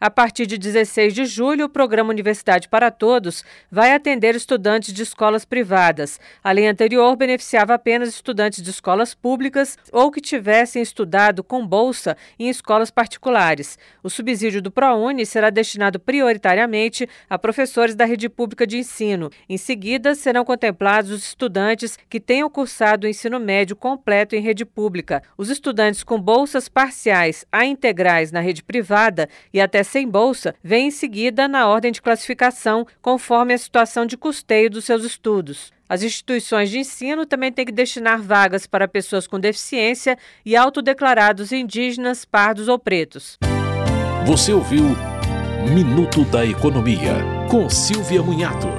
A partir de 16 de julho, o programa Universidade para Todos vai atender estudantes de escolas privadas. A lei anterior beneficiava apenas estudantes de escolas públicas ou que tivessem estudado com bolsa em escolas particulares. O subsídio do ProUni será destinado prioritariamente a professores da rede pública de ensino. Em seguida, serão contemplados os estudantes que tenham cursado o ensino médio completo em rede pública. Os estudantes com bolsas parciais a integrais na rede privada e até sem bolsa vem em seguida na ordem de classificação, conforme a situação de custeio dos seus estudos. As instituições de ensino também têm que destinar vagas para pessoas com deficiência e autodeclarados indígenas, pardos ou pretos. Você ouviu Minuto da Economia, com Silvia Munhato.